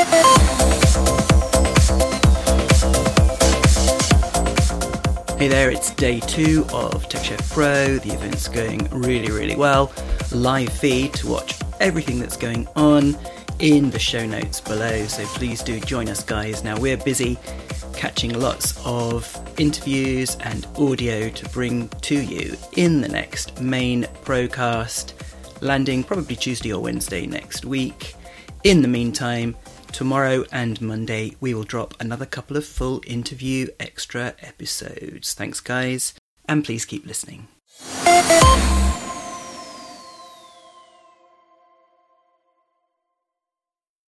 Hey there, it's day two of TechChef Pro. The event's going really, really well. Live feed to watch everything that's going on in the show notes below. So please do join us, guys. Now we're busy catching lots of interviews and audio to bring to you in the next main procast, landing probably Tuesday or Wednesday next week. In the meantime, Tomorrow and Monday, we will drop another couple of full interview extra episodes. Thanks, guys, and please keep listening.